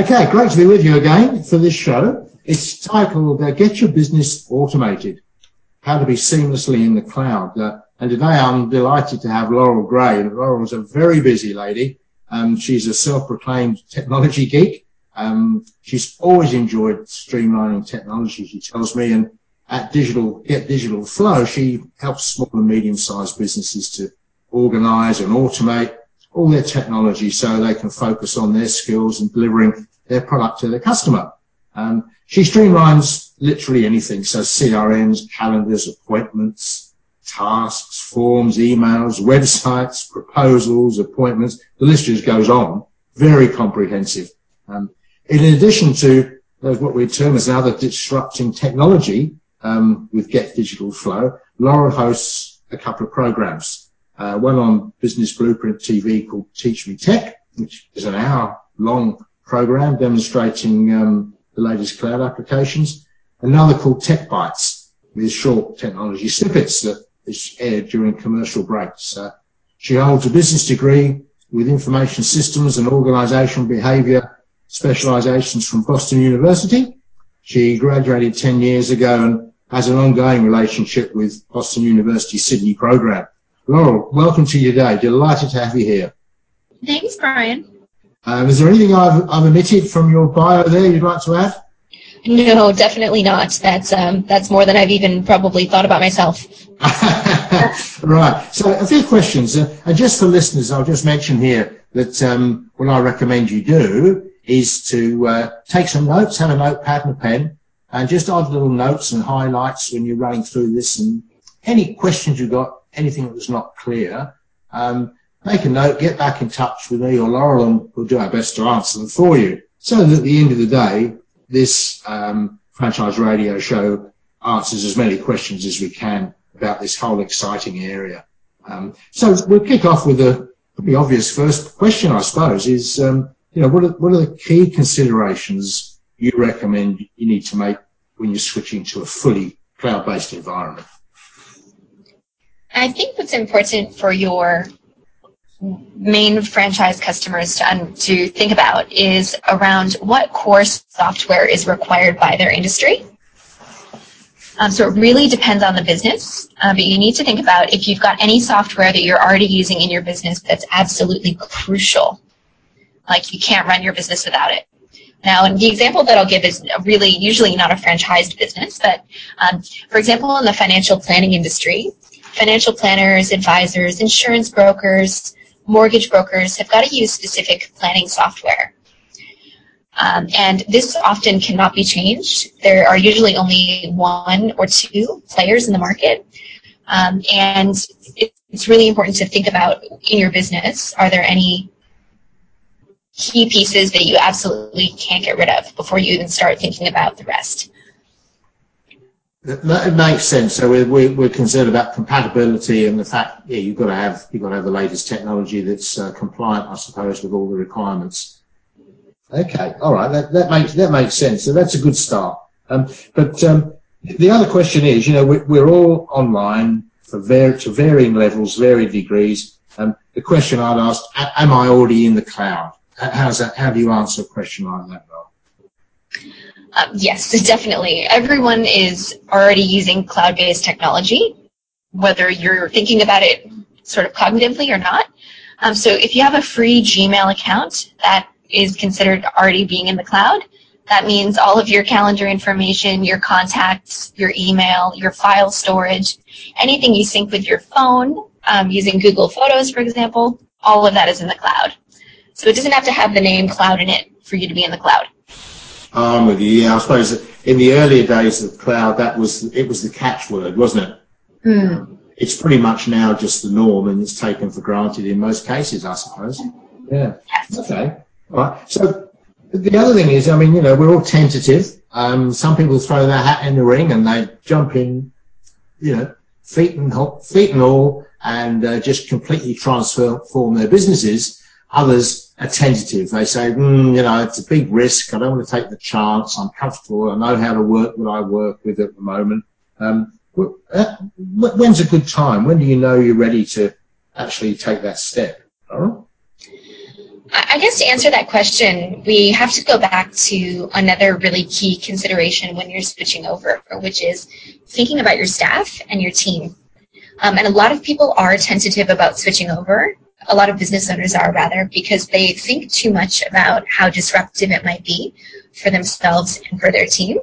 Okay, great to be with you again for this show. It's titled uh, Get Your Business Automated How to Be Seamlessly in the Cloud. Uh, and today I'm delighted to have Laurel Gray. Laurel's a very busy lady. Um, she's a self-proclaimed technology geek. Um, she's always enjoyed streamlining technology, she tells me. And at Digital Get Digital Flow, she helps small and medium-sized businesses to organize and automate all their technology so they can focus on their skills and delivering their product to their customer. Um, she streamlines literally anything, so CRMs, calendars, appointments, tasks, forms, emails, websites, proposals, appointments. The list just goes on. Very comprehensive. Um, in addition to what we term as another disrupting technology um, with Get Digital Flow, Laurel hosts a couple of programs. Uh, one on Business Blueprint TV called Teach Me Tech, which is an hour long program demonstrating um, the latest cloud applications. Another called Tech Bites with short technology snippets that is aired during commercial breaks. Uh, she holds a business degree with information systems and organizational behavior specializations from Boston University. She graduated 10 years ago and has an ongoing relationship with Boston University Sydney program. Laurel, welcome to you today. Delighted to have you here. Thanks, Brian. Um, is there anything I've, I've omitted from your bio there you'd like to add? No, definitely not. That's um, that's more than I've even probably thought about myself. right. So a few questions, uh, and just for listeners, I'll just mention here that um, what I recommend you do is to uh, take some notes, have a notepad and a pen, and just add little notes and highlights when you're running through this, and any questions you've got, anything that was not clear. Um, make a note, get back in touch with me or Laurel, and we'll do our best to answer them for you. So that at the end of the day, this um, franchise radio show answers as many questions as we can about this whole exciting area. Um, so we'll kick off with the pretty obvious first question, I suppose, is um, you know what are, what are the key considerations you recommend you need to make when you're switching to a fully cloud-based environment? I think what's important for your main franchise customers to, um, to think about is around what core software is required by their industry. Um, so it really depends on the business, uh, but you need to think about if you've got any software that you're already using in your business that's absolutely crucial. Like you can't run your business without it. Now, and the example that I'll give is really usually not a franchised business, but um, for example, in the financial planning industry, financial planners, advisors, insurance brokers, mortgage brokers have got to use specific planning software. Um, and this often cannot be changed. There are usually only one or two players in the market. Um, and it's really important to think about in your business, are there any key pieces that you absolutely can't get rid of before you even start thinking about the rest? That makes sense. So we're, we're, concerned about compatibility and the fact, yeah, you've got to have you've got to have the latest technology that's uh, compliant, I suppose, with all the requirements. Okay, all right, that, that makes that makes sense. So that's a good start. Um, but um, the other question is, you know, we're, we're all online for var- to varying levels, varying degrees. Um, the question I'd ask: Am I already in the cloud? How's that? How do you answer a question like that, um, yes, definitely. Everyone is already using cloud-based technology, whether you're thinking about it sort of cognitively or not. Um, so if you have a free Gmail account, that is considered already being in the cloud. That means all of your calendar information, your contacts, your email, your file storage, anything you sync with your phone um, using Google Photos, for example, all of that is in the cloud. So it doesn't have to have the name cloud in it for you to be in the cloud. I'm with you. Yeah, I suppose in the earlier days of cloud, that was it was the catchword, wasn't it? Mm. It's pretty much now just the norm, and it's taken for granted in most cases, I suppose. Yeah. Okay. All right. So the other thing is, I mean, you know, we're all tentative. Um, some people throw their hat in the ring and they jump in, you know, feet and feet and all, and uh, just completely transform their businesses. Others tentative. They say, mm, you know, it's a big risk. I don't want to take the chance. I'm comfortable. I know how to work what I work with at the moment. Um, uh, when's a good time? When do you know you're ready to actually take that step? I guess to answer that question, we have to go back to another really key consideration when you're switching over, which is thinking about your staff and your team. Um, and a lot of people are tentative about switching over. A lot of business owners are rather because they think too much about how disruptive it might be for themselves and for their team.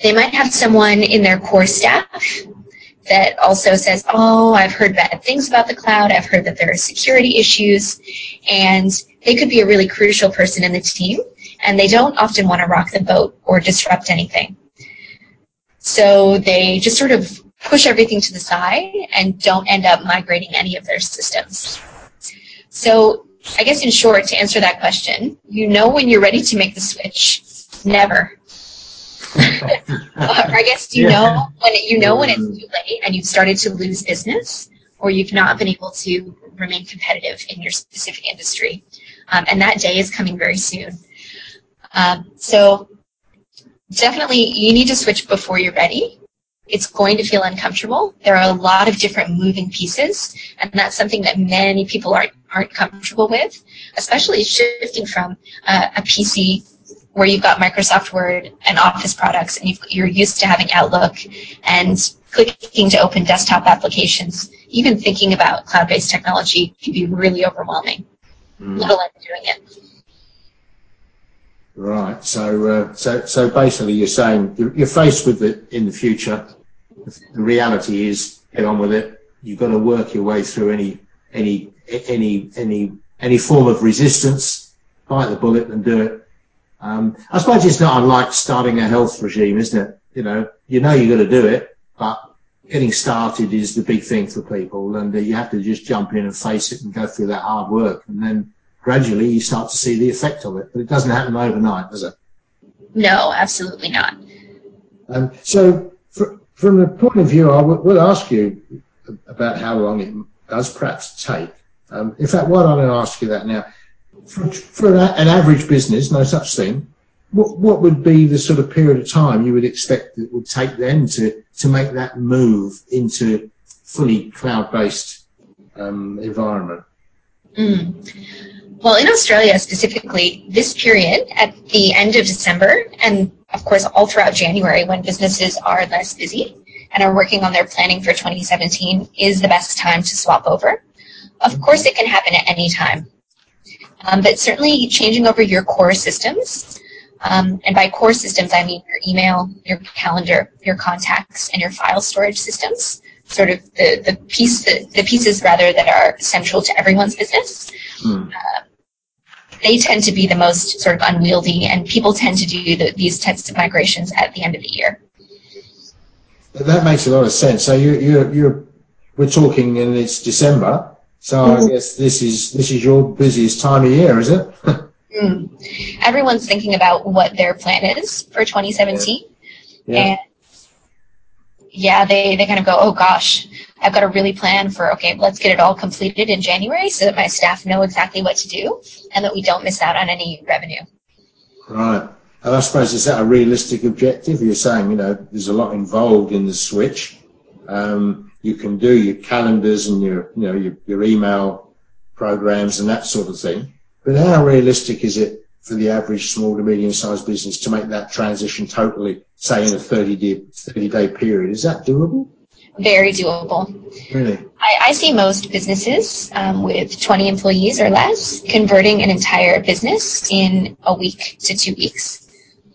They might have someone in their core staff that also says, oh, I've heard bad things about the cloud. I've heard that there are security issues. And they could be a really crucial person in the team. And they don't often want to rock the boat or disrupt anything. So they just sort of push everything to the side and don't end up migrating any of their systems. So I guess in short, to answer that question, you know when you're ready to make the switch. Never. I guess you yeah. know when it, you know when it's too late and you've started to lose business or you've not been able to remain competitive in your specific industry. Um, and that day is coming very soon. Um, so definitely you need to switch before you're ready. It's going to feel uncomfortable. There are a lot of different moving pieces, and that's something that many people aren't aren't comfortable with, especially shifting from uh, a PC where you've got Microsoft Word and Office products, and you are used to having Outlook and clicking to open desktop applications. Even thinking about cloud-based technology can be really overwhelming, mm. let alone doing it. Right. So, uh, so, so basically, you're saying you're faced with it in the future. The reality is, get on with it. You've got to work your way through any, any, any, any, any form of resistance. Bite the bullet and do it. Um, I suppose it's not unlike starting a health regime, isn't it? You know, you know you've got to do it, but getting started is the big thing for people, and uh, you have to just jump in and face it and go through that hard work, and then gradually you start to see the effect of it. But it doesn't happen overnight, does it? No, absolutely not. Um, so, for, from the point of view, I would ask you about how long it does perhaps take. Um, in fact, why don't I ask you that now? for, for an average business, no such thing. What what would be the sort of period of time you would expect it would take them to to make that move into fully cloud-based um, environment? Mm. Well, in Australia specifically, this period at the end of December, and of course all throughout January when businesses are less busy and are working on their planning for 2017, is the best time to swap over. Of course, it can happen at any time. Um, but certainly changing over your core systems, um, and by core systems I mean your email, your calendar, your contacts, and your file storage systems. Sort of the the piece the, the pieces rather that are central to everyone's business. Mm. Uh, they tend to be the most sort of unwieldy, and people tend to do the, these types of migrations at the end of the year. That makes a lot of sense. So you you you're we're talking, and it's December. So mm. I guess this is this is your busiest time of year, is it? mm. Everyone's thinking about what their plan is for 2017, yeah. Yeah. and yeah, they they kind of go, oh gosh, I've got to really plan for okay, let's get it all completed in January so that my staff know exactly what to do and that we don't miss out on any revenue. Right. And I suppose is that a realistic objective? You're saying you know there's a lot involved in the switch. Um, you can do your calendars and your, you know, your, your email programs and that sort of thing. But how realistic is it for the average small to medium sized business to make that transition totally, say in a 30 day, 30 day period? Is that doable? Very doable. Really? I, I see most businesses um, with 20 employees or less converting an entire business in a week to two weeks.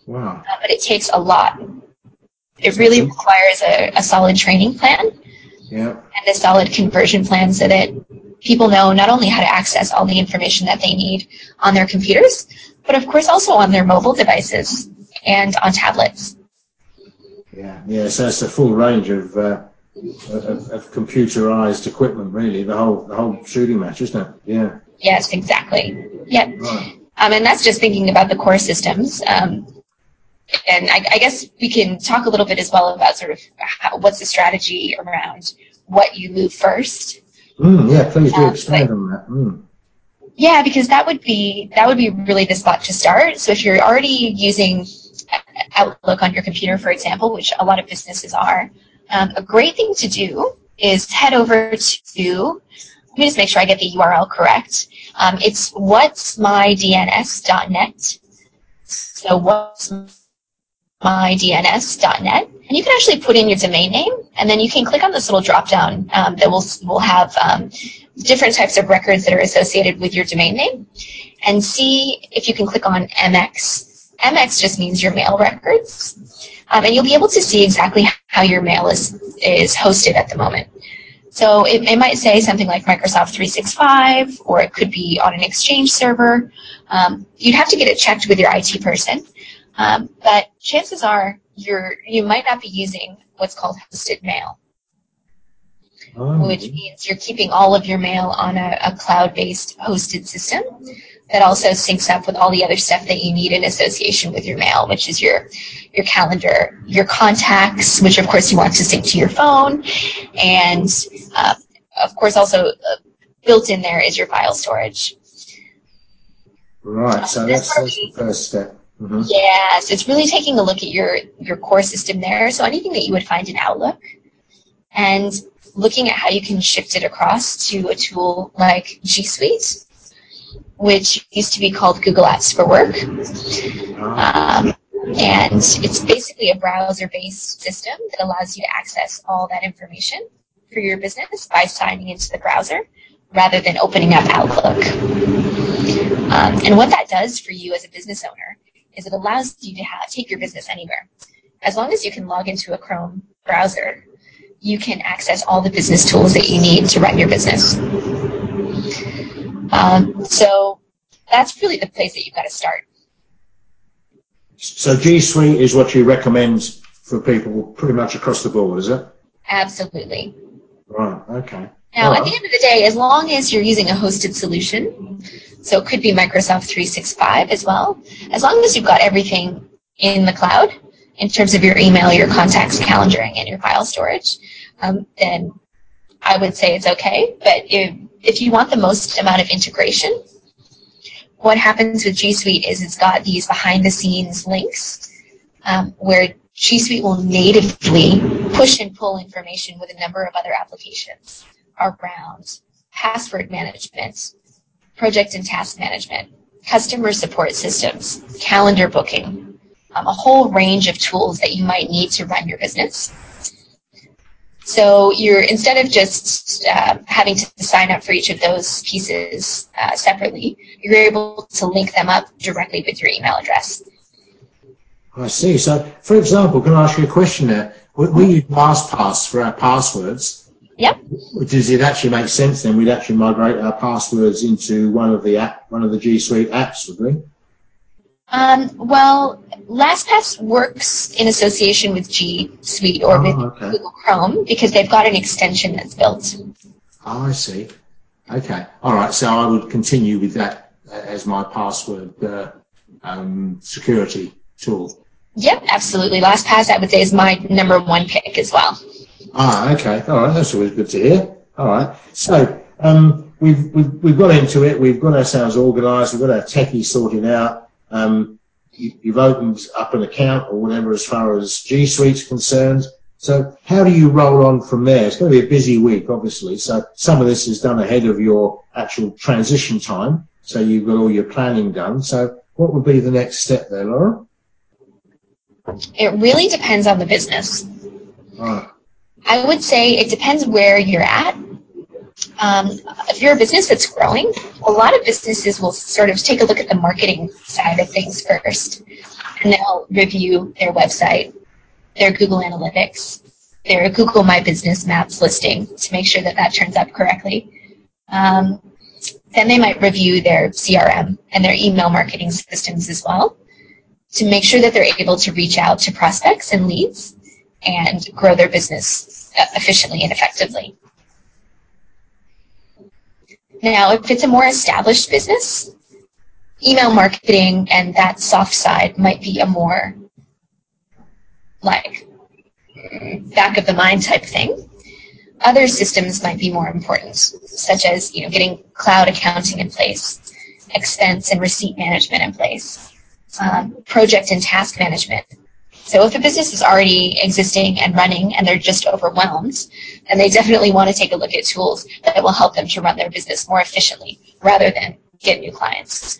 Wow. Uh, but it takes a lot. It really requires a, a solid training plan yeah. and a solid conversion plan so that people know not only how to access all the information that they need on their computers, but of course also on their mobile devices and on tablets. Yeah, yeah. So it's a full range of, uh, of, of computerized equipment, really. The whole the whole shooting match, isn't it? Yeah. Yes, exactly. Yep. Right. Um, and that's just thinking about the core systems. Um, and I, I, guess we can talk a little bit as well about sort of how, what's the strategy around what you move first. Mm, yeah, please do um, expand on that. Mm. Yeah, because that would be that would be really the spot to start. So if you're already using Outlook on your computer, for example, which a lot of businesses are, um, a great thing to do is head over to let me just make sure I get the URL correct. Um, it's what'smydns.net. So what's mydns.net, and you can actually put in your domain name, and then you can click on this little drop down um, that will will have um, different types of records that are associated with your domain name, and see if you can click on MX. MX just means your mail records, um, and you'll be able to see exactly how your mail is is hosted at the moment. So it, it, might say something like Microsoft 365, or it could be on an Exchange server. Um, you'd have to get it checked with your IT person. Um, but chances are you're you might not be using what's called hosted mail, oh. which means you're keeping all of your mail on a, a cloud-based hosted system that also syncs up with all the other stuff that you need in association with your mail, which is your your calendar, your contacts, which of course you want to sync to your phone, and uh, of course also uh, built in there is your file storage. Right, so that's, that's the first step. Mm-hmm. Yes, it's really taking a look at your your core system there. So anything that you would find in Outlook, and looking at how you can shift it across to a tool like G Suite, which used to be called Google Apps for Work. Um, and it's basically a browser-based system that allows you to access all that information for your business by signing into the browser rather than opening up Outlook. Um, and what that does for you as a business owner is it allows you to have, take your business anywhere. As long as you can log into a Chrome browser, you can access all the business tools that you need to run your business. Um, so that's really the place that you've got to start. So G Suite is what you recommend for people pretty much across the board, is it? Absolutely. Right, okay. Now, right. at the end of the day, as long as you're using a hosted solution, so it could be Microsoft 365 as well. As long as you've got everything in the cloud in terms of your email, your contacts, calendaring, and your file storage, um, then I would say it's okay. But if, if you want the most amount of integration, what happens with G Suite is it's got these behind the scenes links um, where G Suite will natively push and pull information with a number of other applications around password management, project and task management, customer support systems, calendar booking, um, a whole range of tools that you might need to run your business. So you're instead of just uh, having to sign up for each of those pieces uh, separately, you're able to link them up directly with your email address. I see. So, for example, can I ask you a question there? We, we use LastPass for our passwords. Yep. Does it actually make sense then? We'd actually migrate our passwords into one of the app, one of the G Suite apps, would we? Um, well, LastPass works in association with G Suite or oh, with okay. Google Chrome because they've got an extension that's built. Oh, I see. Okay. All right. So I would continue with that as my password uh, um, security tool. Yep, absolutely. LastPass, I would say, is my number one pick as well. Ah, okay. All right. That's always good to hear. All right. So um, we've, we've, we've got into it. We've got ourselves organised. We've got our techie sorted out. Um, you, you've opened up an account or whatever as far as G Suite's concerned. So how do you roll on from there? It's going to be a busy week, obviously. So some of this is done ahead of your actual transition time. So you've got all your planning done. So what would be the next step there, Laura? It really depends on the business. Right. I would say it depends where you're at. Um, if you're a business that's growing, a lot of businesses will sort of take a look at the marketing side of things first, and they'll review their website, their Google Analytics, their Google My Business Maps listing to make sure that that turns up correctly. Um, then they might review their CRM and their email marketing systems as well to make sure that they're able to reach out to prospects and leads and grow their business efficiently and effectively. Now, if it's a more established business, email marketing and that soft side might be a more like back of the mind type thing. Other systems might be more important, such as you know getting cloud accounting in place, expense and receipt management in place, um, project and task management, So if a business is already existing and running and they're just overwhelmed, then they definitely want to take a look at tools that will help them to run their business more efficiently rather than get new clients.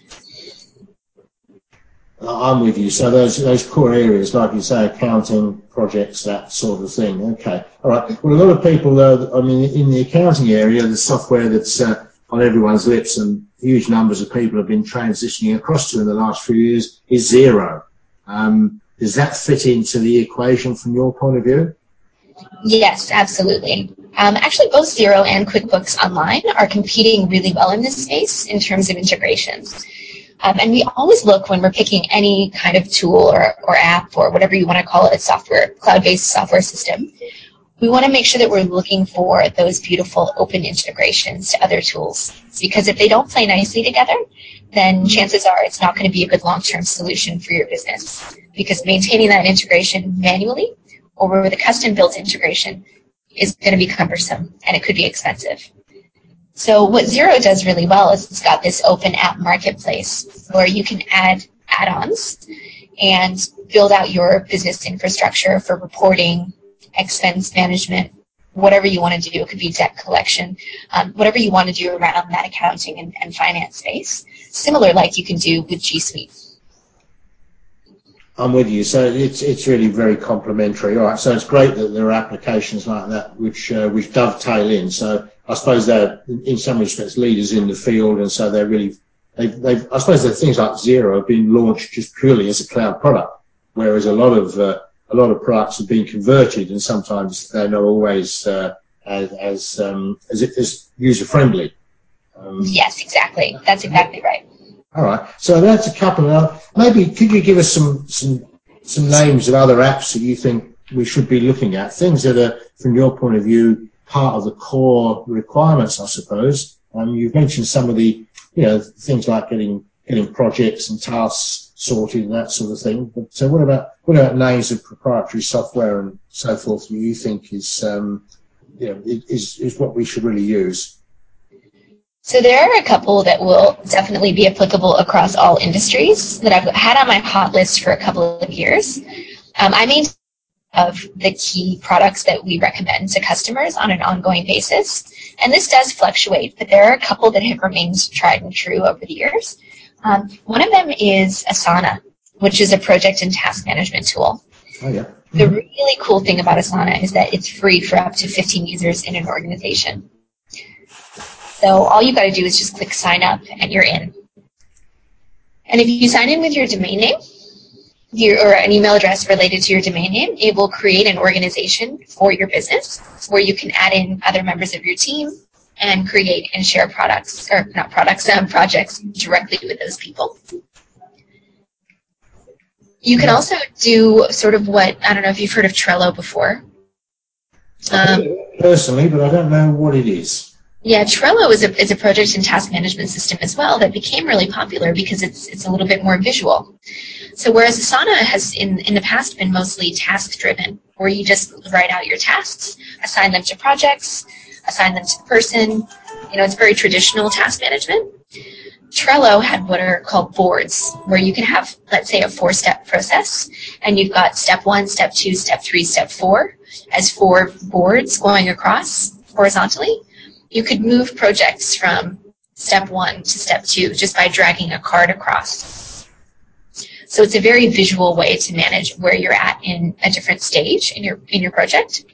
I'm with you. So those those core areas, like you say, accounting, projects, that sort of thing. Okay. All right. Well, a lot of people, though, I mean, in the accounting area, the software that's uh, on everyone's lips and huge numbers of people have been transitioning across to in the last few years is Xero. Um, does that fit into the equation from your point of view? Yes, absolutely. Um, actually, both Xero and QuickBooks Online are competing really well in this space in terms of integrations. Um, and we always look when we're picking any kind of tool or, or app or whatever you want to call it, software, cloud-based software system. We want to make sure that we're looking for those beautiful open integrations to other tools. Because if they don't play nicely together, then chances are it's not going to be a good long-term solution for your business. Because maintaining that integration manually or with a custom-built integration is going to be cumbersome and it could be expensive. So what Xero does really well is it's got this open app marketplace where you can add add-ons and build out your business infrastructure for reporting, expense management, whatever you want to do. It could be debt collection, um, whatever you want to do around that accounting and, and finance space. Similar like you can do with G Suite. I'm with you. So it's it's really very complementary. All right. So it's great that there are applications like that which uh, which dovetail in. So I suppose they're in some respects leaders in the field, and so they're really they've, they've I suppose that things like Xero have been launched just purely as a cloud product, whereas a lot of uh, a lot of products have been converted, and sometimes they're not always uh, as as, um, as, as user friendly. Um, yes, exactly. That's exactly right. All right. So that's a couple of maybe could you give us some some some names of other apps that you think we should be looking at? Things that are from your point of view part of the core requirements, I suppose. Um, you've mentioned some of the you know things like getting getting projects and tasks sorted and that sort of thing. But so what about what about names of proprietary software and so forth? That you think is um, you know is is what we should really use? So there are a couple that will definitely be applicable across all industries that I've had on my hot list for a couple of years. Um, I mean, of the key products that we recommend to customers on an ongoing basis. And this does fluctuate, but there are a couple that have remained tried and true over the years. Um, one of them is Asana, which is a project and task management tool. Oh, yeah. Mm-hmm. The really cool thing about Asana is that it's free for up to 15 users in an organization. So all you've got to do is just click sign up and you're in. And if you sign in with your domain name your, or an email address related to your domain name, it will create an organization for your business where you can add in other members of your team and create and share products, or not products, um, projects directly with those people. You can also do sort of what, I don't know if you've heard of Trello before. Um, Personally, but I don't know what it is. Yeah, Trello is a, is a project and task management system as well that became really popular because it's, it's a little bit more visual. So whereas Asana has in, in the past been mostly task driven, where you just write out your tasks, assign them to projects, assign them to the person, you know, it's very traditional task management. Trello had what are called boards, where you can have, let's say, a four-step process, and you've got step one, step two, step three, step four, as four boards going across horizontally you could move projects from step one to step two just by dragging a card across. So it's a very visual way to manage where you're at in a different stage in your in your project.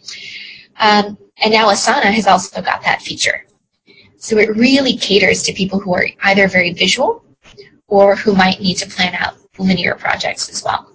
Um, and now Asana has also got that feature. So it really caters to people who are either very visual or who might need to plan out linear projects as well.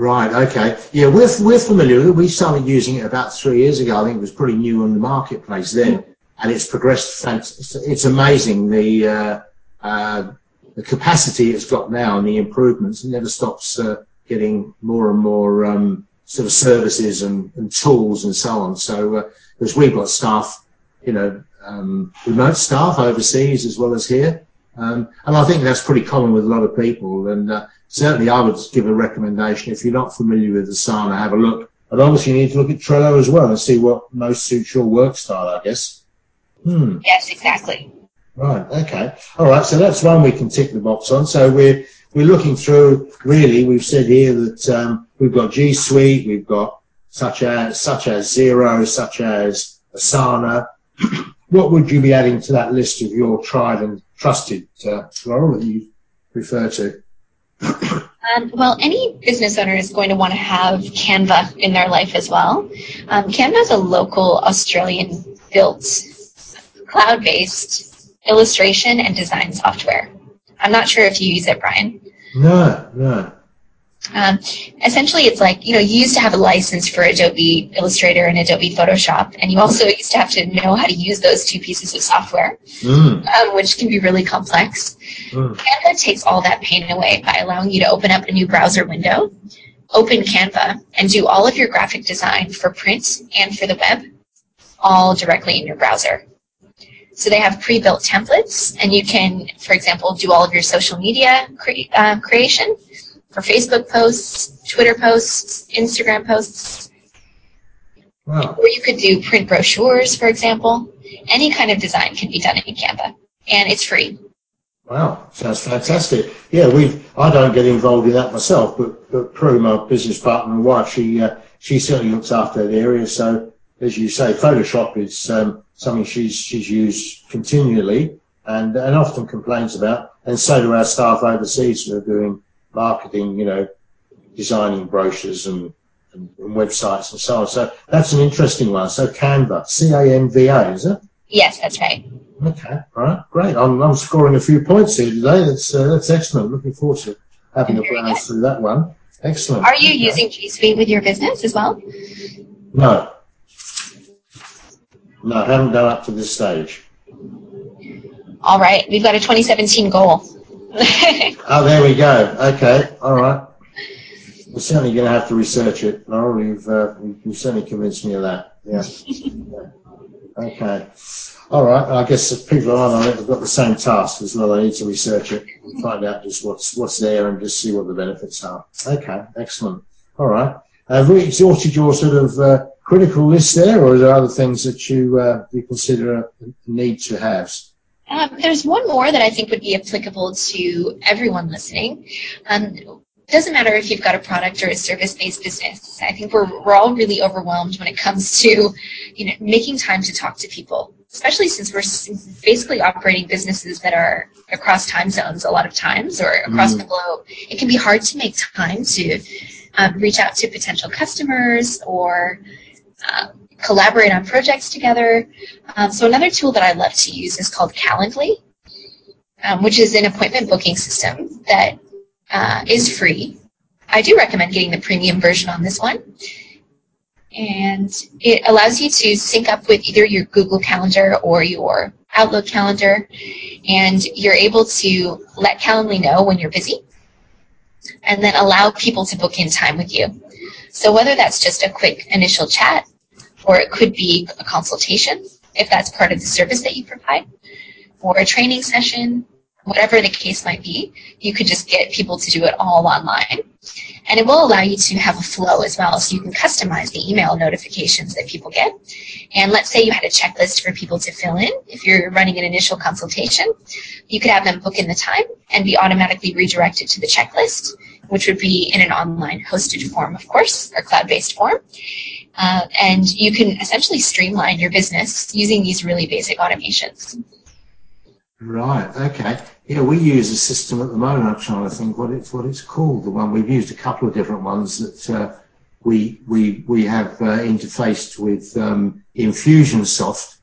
Right. Okay. Yeah, we're we're familiar with it. We started using it about three years ago. I think it was pretty new on the marketplace then, and it's progressed. It's amazing the uh, uh, the capacity it's got now and the improvements. It never stops uh, getting more and more um, sort of services and, and, tools and so on. So because uh, we've got staff, you know, um, remote staff overseas as well as here, um, and I think that's pretty common with a lot of people. And uh, certainly I would give a recommendation if you're not familiar with Asana, have a look. But obviously you need to look at Trello as well and see what most suits your work style, I guess. Hmm. Yes, exactly. Right. Okay. All right. So that's one we can tick the box on. So we're we're looking through. Really, we've said here that um, we've got G Suite, we've got such as such as Xero, such as Asana. what would you be adding to that list of your tried and trusted, uh, Laurel, that you refer to? Um, well, any business owner is going to want to have Canva in their life as well. Um, Canva is a local Australian built cloud based illustration and design software. I'm not sure if you use it, Brian. No, no. Um, essentially, it's like you know you used to have a license for Adobe Illustrator and Adobe Photoshop, and you also used to have to know how to use those two pieces of software, mm. um, which can be really complex. Mm. Canva takes all that pain away by allowing you to open up a new browser window, open Canva, and do all of your graphic design for print and for the web, all directly in your browser. So they have pre-built templates, and you can, for example, do all of your social media cre- uh, creation for Facebook posts, Twitter posts, Instagram posts. Wow. Or you could do print brochures, for example. Any kind of design can be done in Canva, and it's free. Wow, sounds fantastic. Yeah, we I don't get involved in that myself, but but Prue, my business partner and wife, she uh, she certainly looks after that area. So as you say, Photoshop is um, something she's she's used continually and and often complains about, and so do our staff overseas who are doing marketing, you know, designing brochures and, and, and, websites and so on. So that's an interesting one. So Canva, C-A-N-V-A, is it? Yes, that's right. Okay, all right, great. I'm, I'm scoring a few points here today. That's uh, that's excellent. Looking forward to having a browse through that one. Excellent. Are you okay. using G Suite with your business as well? No. No, I haven't done up to this stage. All right, we've got a 2017 goal. oh, there we go. Okay, all right. We're certainly going to have to research it. Laurel, you've, uh, you've certainly convinced me of that. Yeah. yeah. Okay. All right. I guess if people aren't on it, they've got the same task as well. They need to research it and find out just what's what's there and just see what the benefits are. Okay. Excellent. All right. Have we exhausted your sort of uh, critical list there, or are there other things that you uh, you consider a need to have? Um, there's one more that I think would be applicable to everyone listening. Um, it doesn't matter if you've got a product or a service-based business. I think we're, we're all really overwhelmed when it comes to you know, making time to talk to people, especially since we're basically operating businesses that are across time zones a lot of times or across mm. the globe. It can be hard to make time to um, reach out to potential customers or um, collaborate on projects together. Um, so another tool that I love to use is called Calendly, um, which is an appointment booking system that uh, is free. I do recommend getting the premium version on this one. And it allows you to sync up with either your Google Calendar or your Outlook calendar. And you're able to let Calendly know when you're busy and then allow people to book in time with you. So whether that's just a quick initial chat or it could be a consultation if that's part of the service that you provide, or a training session, whatever the case might be. You could just get people to do it all online. And it will allow you to have a flow as well, so you can customize the email notifications that people get. And let's say you had a checklist for people to fill in. If you're running an initial consultation, you could have them book in the time and be automatically redirected to the checklist, which would be in an online hosted form, of course, or cloud-based form. Uh, and you can essentially streamline your business using these really basic automations. Right. Okay. Yeah, we use a system at the moment. I'm trying to think what it's what it's called. The one we've used a couple of different ones that uh, we we we have uh, interfaced with um, Infusionsoft,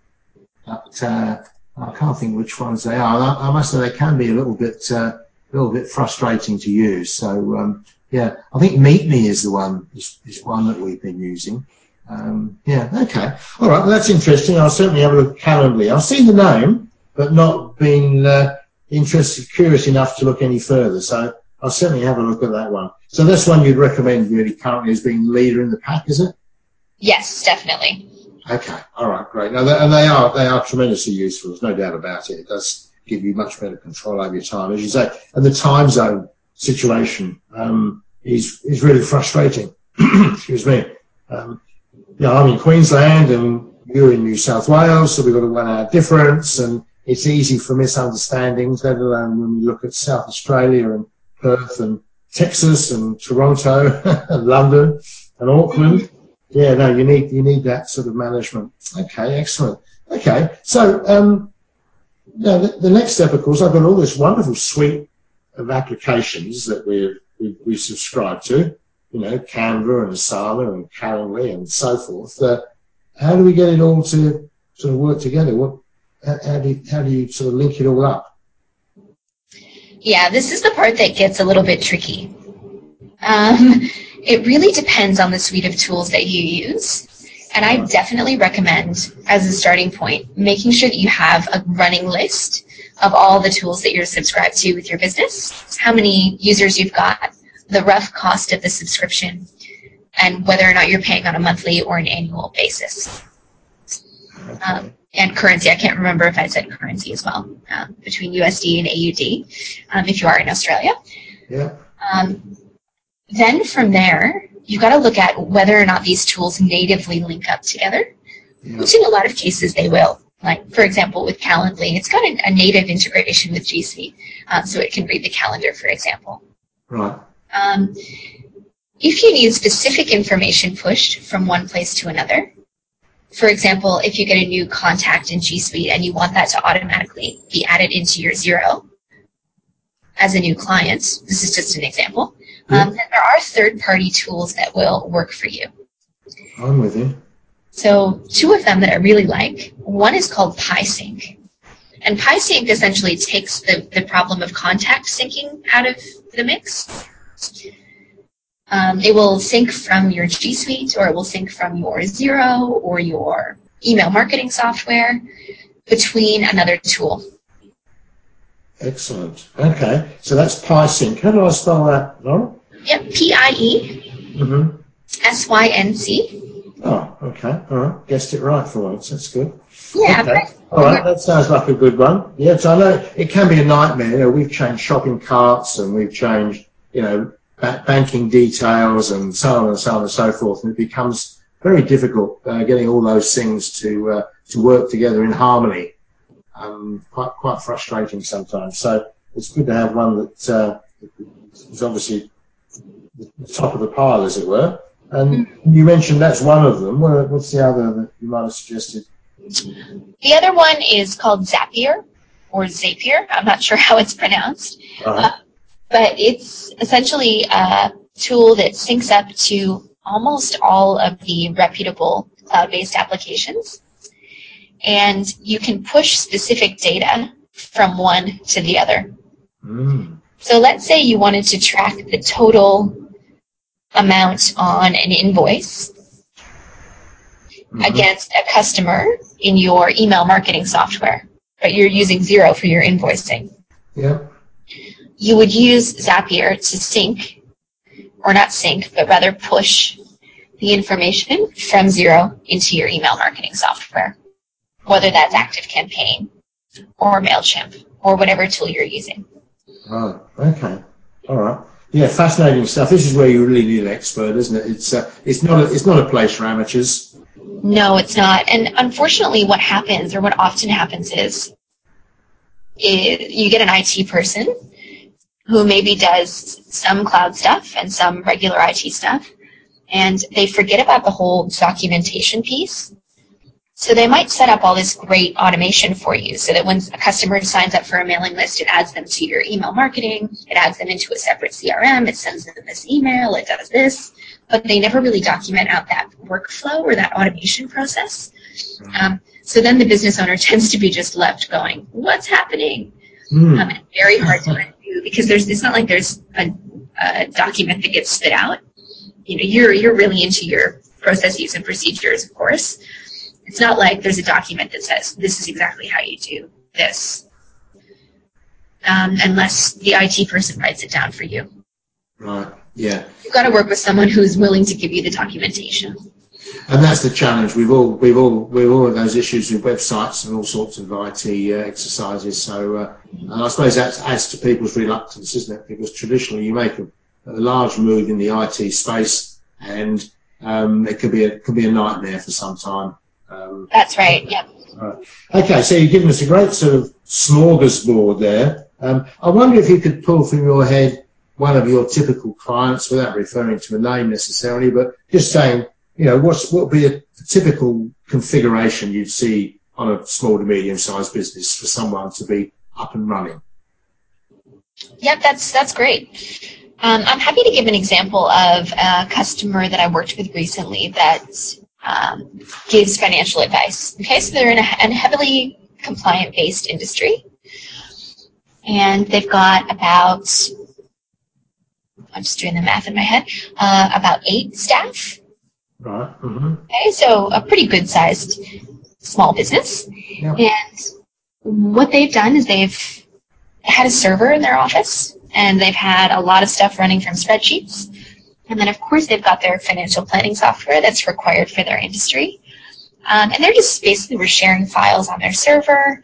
but uh, I can't think which ones they are. I, I must say they can be a little bit uh, a little bit frustrating to use. So um, yeah, I think MeetMe is the one is, is one that we've been using. Um, yeah, okay. All right, well, that's interesting. I'll certainly have a look at Calendly. I've seen the name, but not been uh, interested, curious enough to look any further. So I'll certainly have a look at that one. So that's one you'd recommend really currently as being leader in the pack, is it? Yes, definitely. Okay. All right. Great. Now, and they are they are tremendously useful. There's no doubt about it. It does give you much better control over your time, as you say. And the time zone situation um, is is really frustrating. Excuse me. Um, you know, I'm in Queensland and you're in New South Wales, so we've got a one hour difference and it's easy for misunderstandings, let alone when we look at South Australia and Perth and Texas and Toronto and London and Auckland. Yeah, no, you need you need that sort of management. Okay, excellent. Okay, so um, now the, the next step, of course, I've got all this wonderful suite of applications that we we, we subscribe to. You know, Canva and Asana and Calendly and so forth. Uh, how do we get it all to sort of work together? What how do you, how do you sort of link it all up? Yeah, this is the part that gets a little bit tricky. Um, it really depends on the suite of tools that you use. And I definitely recommend, as a starting point, making sure that you have a running list of all the tools that you're subscribed to with your business, how many users you've got, the rough cost of the subscription, and whether or not you're paying on a monthly or an annual basis. Okay. Um, and currency. I can't remember if I said currency as well, um, between USD and AUD, um, if you are in Australia. Yeah. Um, then from there, you've got to look at whether or not these tools natively link up together, yeah. which in a lot of cases they will. Like, for example, with Calendly, it's got a, a native integration with G Suite, um, so it can read the calendar, for example. Right. Um, if you need specific information pushed from one place to another, for example, if you get a new contact in G Suite and you want that to automatically be added into your Xero as a new client, this is just an example, um, then there are third party tools that will work for you. I'm with you. So, two of them that I really like one is called PieSync. And PieSync essentially takes the, the problem of contact syncing out of the mix um, it will sync from your G Suite or it will sync from your Xero or your email marketing software between another tool. Excellent. Okay, so that's PieSync. How do I spell that, Laura? Yep, P I E mm-hmm. S Y N C. Oh, okay. All right. Guessed it right for once. That's good. Yeah. Okay. All right. That sounds like a good one. Yeah. So I know it can be a nightmare. You know, we've changed shopping carts and we've changed, you know, banking details and so on and so on and so forth. And it becomes very difficult uh, getting all those things to uh, to work together in harmony. Um, quite quite frustrating sometimes. So it's good to have one that uh, is obviously the top of the pile, as it were. And you mentioned that's one of them. what's the other that you might have suggested? The other one is called Zapier or Zapier. I'm not sure how it's pronounced. Uh-huh. Uh, but it's essentially a tool that syncs up to almost all of the reputable cloud-based applications. And you can push specific data from one to the other. Mm. So let's say you wanted to track the total amount on an invoice mm-hmm. against a customer in your email marketing software, but you're using Xero for your invoicing. Yeah you would use Zapier to sync, or not sync, but rather push the information from Xero into your email marketing software, whether that's ActiveCampaign or MailChimp or whatever tool you're using. Oh, okay. All right. Yeah, fascinating stuff. This is where you really need an expert, isn't it? It's uh, it's not a, it's not a place for amateurs. No, it's not. And unfortunately, what happens, or what often happens, is, is you get an IT person who maybe does some cloud stuff and some regular IT stuff, and they forget about the whole documentation piece. So they might set up all this great automation for you so that when a customer signs up for a mailing list, it adds them to your email marketing, it adds them into a separate CRM, it sends them this email, it does this, but they never really document out that workflow or that automation process. Um, so then the business owner tends to be just left going, what's happening? Mm. Um, very hard to because there's it's not like there's a, a document that gets spit out. You know, you're you're really into your processes and procedures, of course. It's not like there's a document that says this is exactly how you do this, um, unless the IT person writes it down for you. Right. Yeah. You've got to work with someone who's willing to give you the documentation and that's the challenge. We've all we've all we've all had those issues with websites and all sorts of IT uh, exercises. So, uh, and I suppose that adds to people's reluctance, isn't it? Because traditionally, you make a, a large move in the IT space, and um, it could be a could be a nightmare for some time. Um, that's right. Yeah. Right. Okay, so you've given us a great sort of smorgasbord there. Um, I wonder if you could pull from your head one of your typical clients without referring to a name necessarily, but just saying, you know, what's what would be a typical configuration you'd see on a small to medium sized business for someone to be up and running? Yep, that's that's great. Um, I'm happy to give an example of a customer that I worked with recently that um, gives financial advice. Okay, so they're in a, a heavily compliant based industry, and they've got about I'm just doing the math in my head uh, about eight staff. Right. Mm-hmm. Okay, so a pretty good sized small business, and what they've done is they've had a server in their office and they've had a lot of stuff running from spreadsheets. And then, of course, they've got their financial planning software that's required for their industry. Um, and they're just basically were sharing files on their server.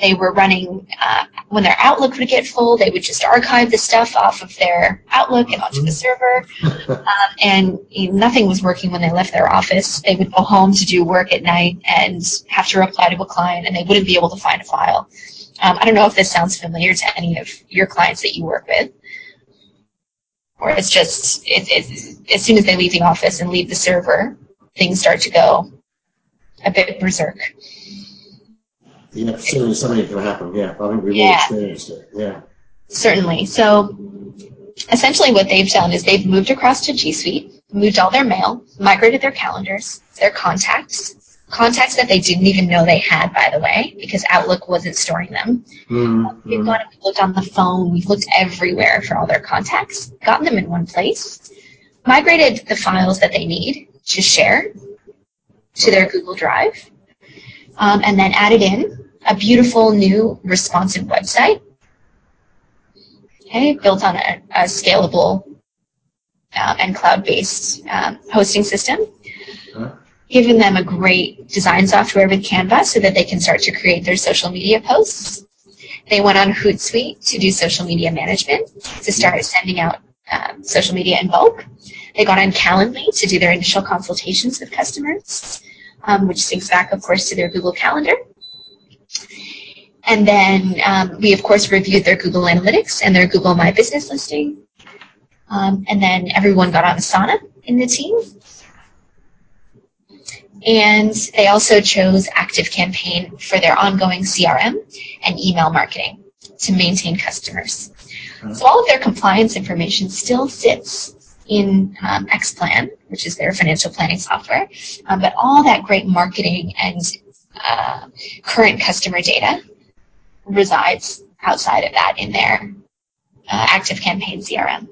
They were running, uh, when their Outlook would get full, they would just archive the stuff off of their Outlook and onto the server. Um, and you know, nothing was working when they left their office. They would go home to do work at night and have to reply to a client, and they wouldn't be able to find a file. Um, I don't know if this sounds familiar to any of your clients that you work with, or it's just it, it, as soon as they leave the office and leave the server, things start to go a bit berserk. Yeah, certainly something can happen. Yeah, I think we've yeah. all experienced it. Yeah. Certainly. So essentially what they've done is they've moved across to G Suite, moved all their mail, migrated their calendars, their contacts, contacts that they didn't even know they had, by the way, because Outlook wasn't storing them. Mm-hmm. We've gone and we've looked on the phone, we've looked everywhere for all their contacts, gotten them in one place, migrated the files that they need to share to their Google Drive, um, and then added in a beautiful new responsive website. Okay, built on a, a scalable um, and cloud-based um, hosting system Giving them a great design software with Canva so that they can start to create their social media posts. They went on Hootsuite to do social media management, to start sending out um, social media in bulk. They got on Calendly to do their initial consultations with customers, um, which syncs back, of course, to their Google Calendar. And then um, we, of course, reviewed their Google Analytics and their Google My Business listing. Um, and then everyone got on Asana in the team and they also chose ActiveCampaign for their ongoing CRM and email marketing to maintain customers. So all of their compliance information still sits in um, Xplan, which is their financial planning software, um, but all that great marketing and uh, current customer data resides outside of that in their uh, ActiveCampaign CRM.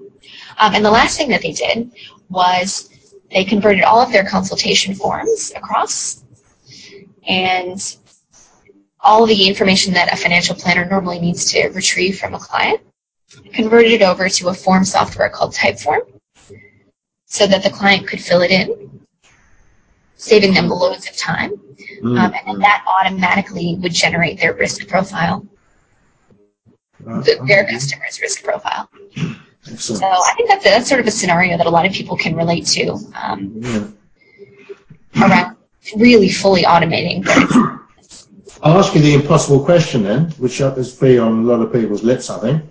Um, and the last thing that they did was they converted all of their consultation forms across and all the information that a financial planner normally needs to retrieve from a client, converted it over to a form software called Typeform so that the client could fill it in, saving them loads of time. Mm-hmm. Um, and then that automatically would generate their risk profile, uh, their customer's risk profile. Excellent. So I think that's, a, that's sort of a scenario that a lot of people can relate to um, yeah. around really fully automating. I'll ask you the impossible question then, which is be on a lot of people's lips, I think.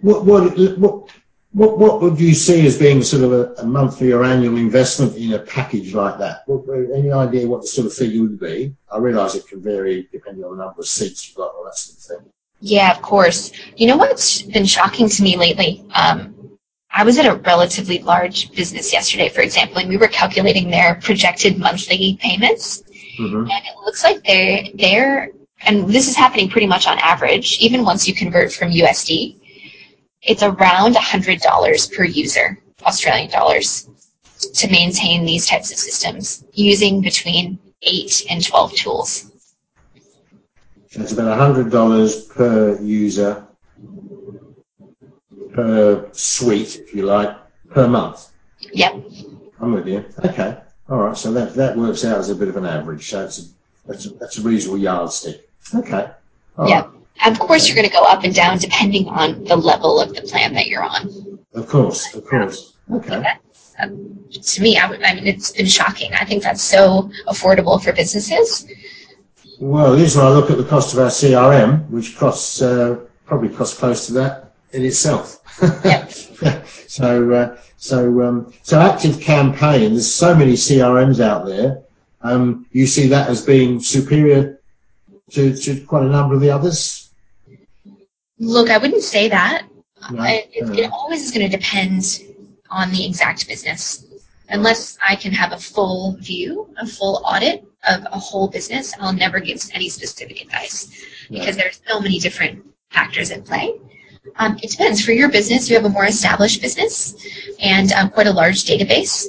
What, what, what, what, what would you see as being sort of a, a monthly or annual investment in a package like that? What, any idea what the sort of figure would be? I realise it can vary depending on the number of seats you've got, or that sort of thing. Yeah, of course. You know what's been shocking to me lately? Um, I was at a relatively large business yesterday, for example, and we were calculating their projected monthly payments. Mm-hmm. And it looks like they're, they're, and this is happening pretty much on average, even once you convert from USD, it's around $100 per user, Australian dollars, to maintain these types of systems using between 8 and 12 tools. So it's about $100 per user, per suite, if you like, per month. Yep. I'm with you. Okay. All right. So that, that works out as a bit of an average. So it's a, that's, a, that's a reasonable yardstick. Okay. All yep. Right. Of course, you're going to go up and down depending on the level of the plan that you're on. Of course. Of course. Okay. Um, to me, I, would, I mean, it's been shocking. I think that's so affordable for businesses. Well, when I look at the cost of our CRM, which costs uh, probably costs close to that in itself. so, uh, so, um, so ActiveCampaign. There's so many CRMs out there. Um, you see that as being superior to, to quite a number of the others. Look, I wouldn't say that. No, it, it always is going to depend on the exact business. Unless I can have a full view, a full audit of a whole business, I'll never give any specific advice because there's so many different factors at play. Um, it depends. For your business, you have a more established business and um, quite a large database,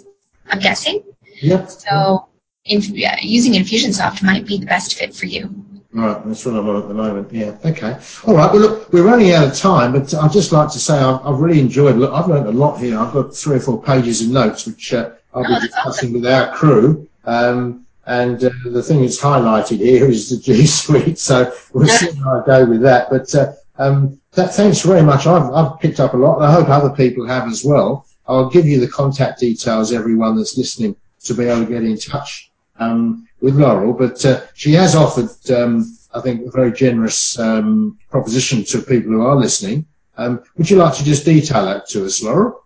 I'm guessing. Yep. So in, using Infusionsoft might be the best fit for you. Right, that's what I'm on at the moment. Yeah. Okay. All right. Well, look, we're running out of time, but I'd just like to say I've, I've really enjoyed. Look, I've learned a lot here. I've got three or four pages of notes which uh, I'll be discussing with our crew. Um, and uh, the thing that's highlighted here is the G Suite. So we'll see how I go with that. But uh, um, that, thanks very much. I've, I've picked up a lot, and I hope other people have as well. I'll give you the contact details, everyone that's listening, to be able to get in touch um, with Laurel. But uh, she has offered, um, I think, a very generous um, proposition to people who are listening. Um, would you like to just detail that to us, Laurel?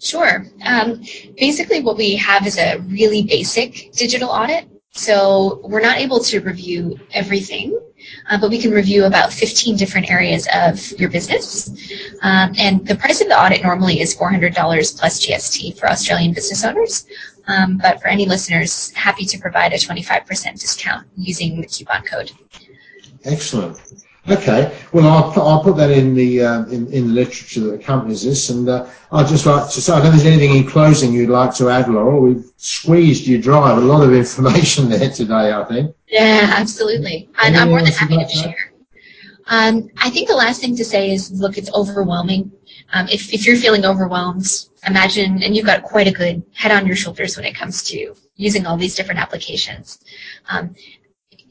Sure. Um, basically, what we have is a really basic digital audit. So we're not able to review everything, uh, but we can review about 15 different areas of your business. Um, and the price of the audit normally is $400 plus GST for Australian business owners. Um, but for any listeners, happy to provide a 25% discount using the coupon code. Excellent. Okay, well, I'll put, I'll put that in the uh, in, in the literature that accompanies this, and uh, I'd just like to say, I don't think there's anything in closing you'd like to add, Laurel. We've squeezed you dry with a lot of information there today, I think. Yeah, absolutely, and I'm more than happy to share. Um, I think the last thing to say is, look, it's overwhelming. Um, if, if you're feeling overwhelmed, imagine, and you've got quite a good head on your shoulders when it comes to using all these different applications. Um,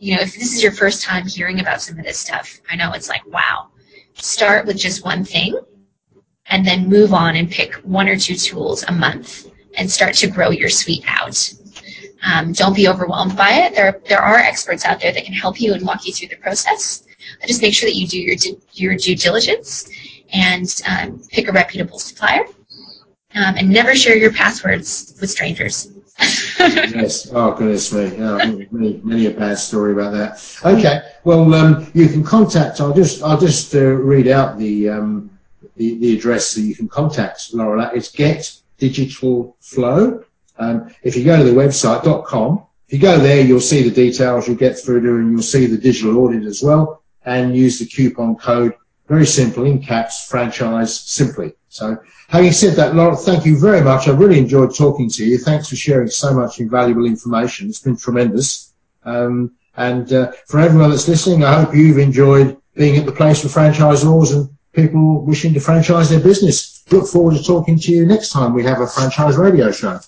you know, if this is your first time hearing about some of this stuff, I know it's like, wow. Start with just one thing and then move on and pick one or two tools a month and start to grow your suite out. Um, don't be overwhelmed by it. There, there are experts out there that can help you and walk you through the process. Just make sure that you do your, your due diligence and um, pick a reputable supplier. Um, and never share your passwords with strangers yes. Oh goodness me. Yeah, many, many a bad story about that. Okay. Well, um, you can contact. I'll just I'll just uh, read out the, um, the the address that you can contact Laurel at. It's Get Digital Flow. Um, if you go to the website.com, if you go there, you'll see the details. You'll get through to and you'll see the digital audit as well. And use the coupon code. Very simple in caps. Franchise simply. So having said that, thank you very much. I really enjoyed talking to you. Thanks for sharing so much invaluable information. It's been tremendous. Um, and uh, for everyone that's listening, I hope you've enjoyed being at the place for franchisors and people wishing to franchise their business. Look forward to talking to you next time we have a franchise radio show.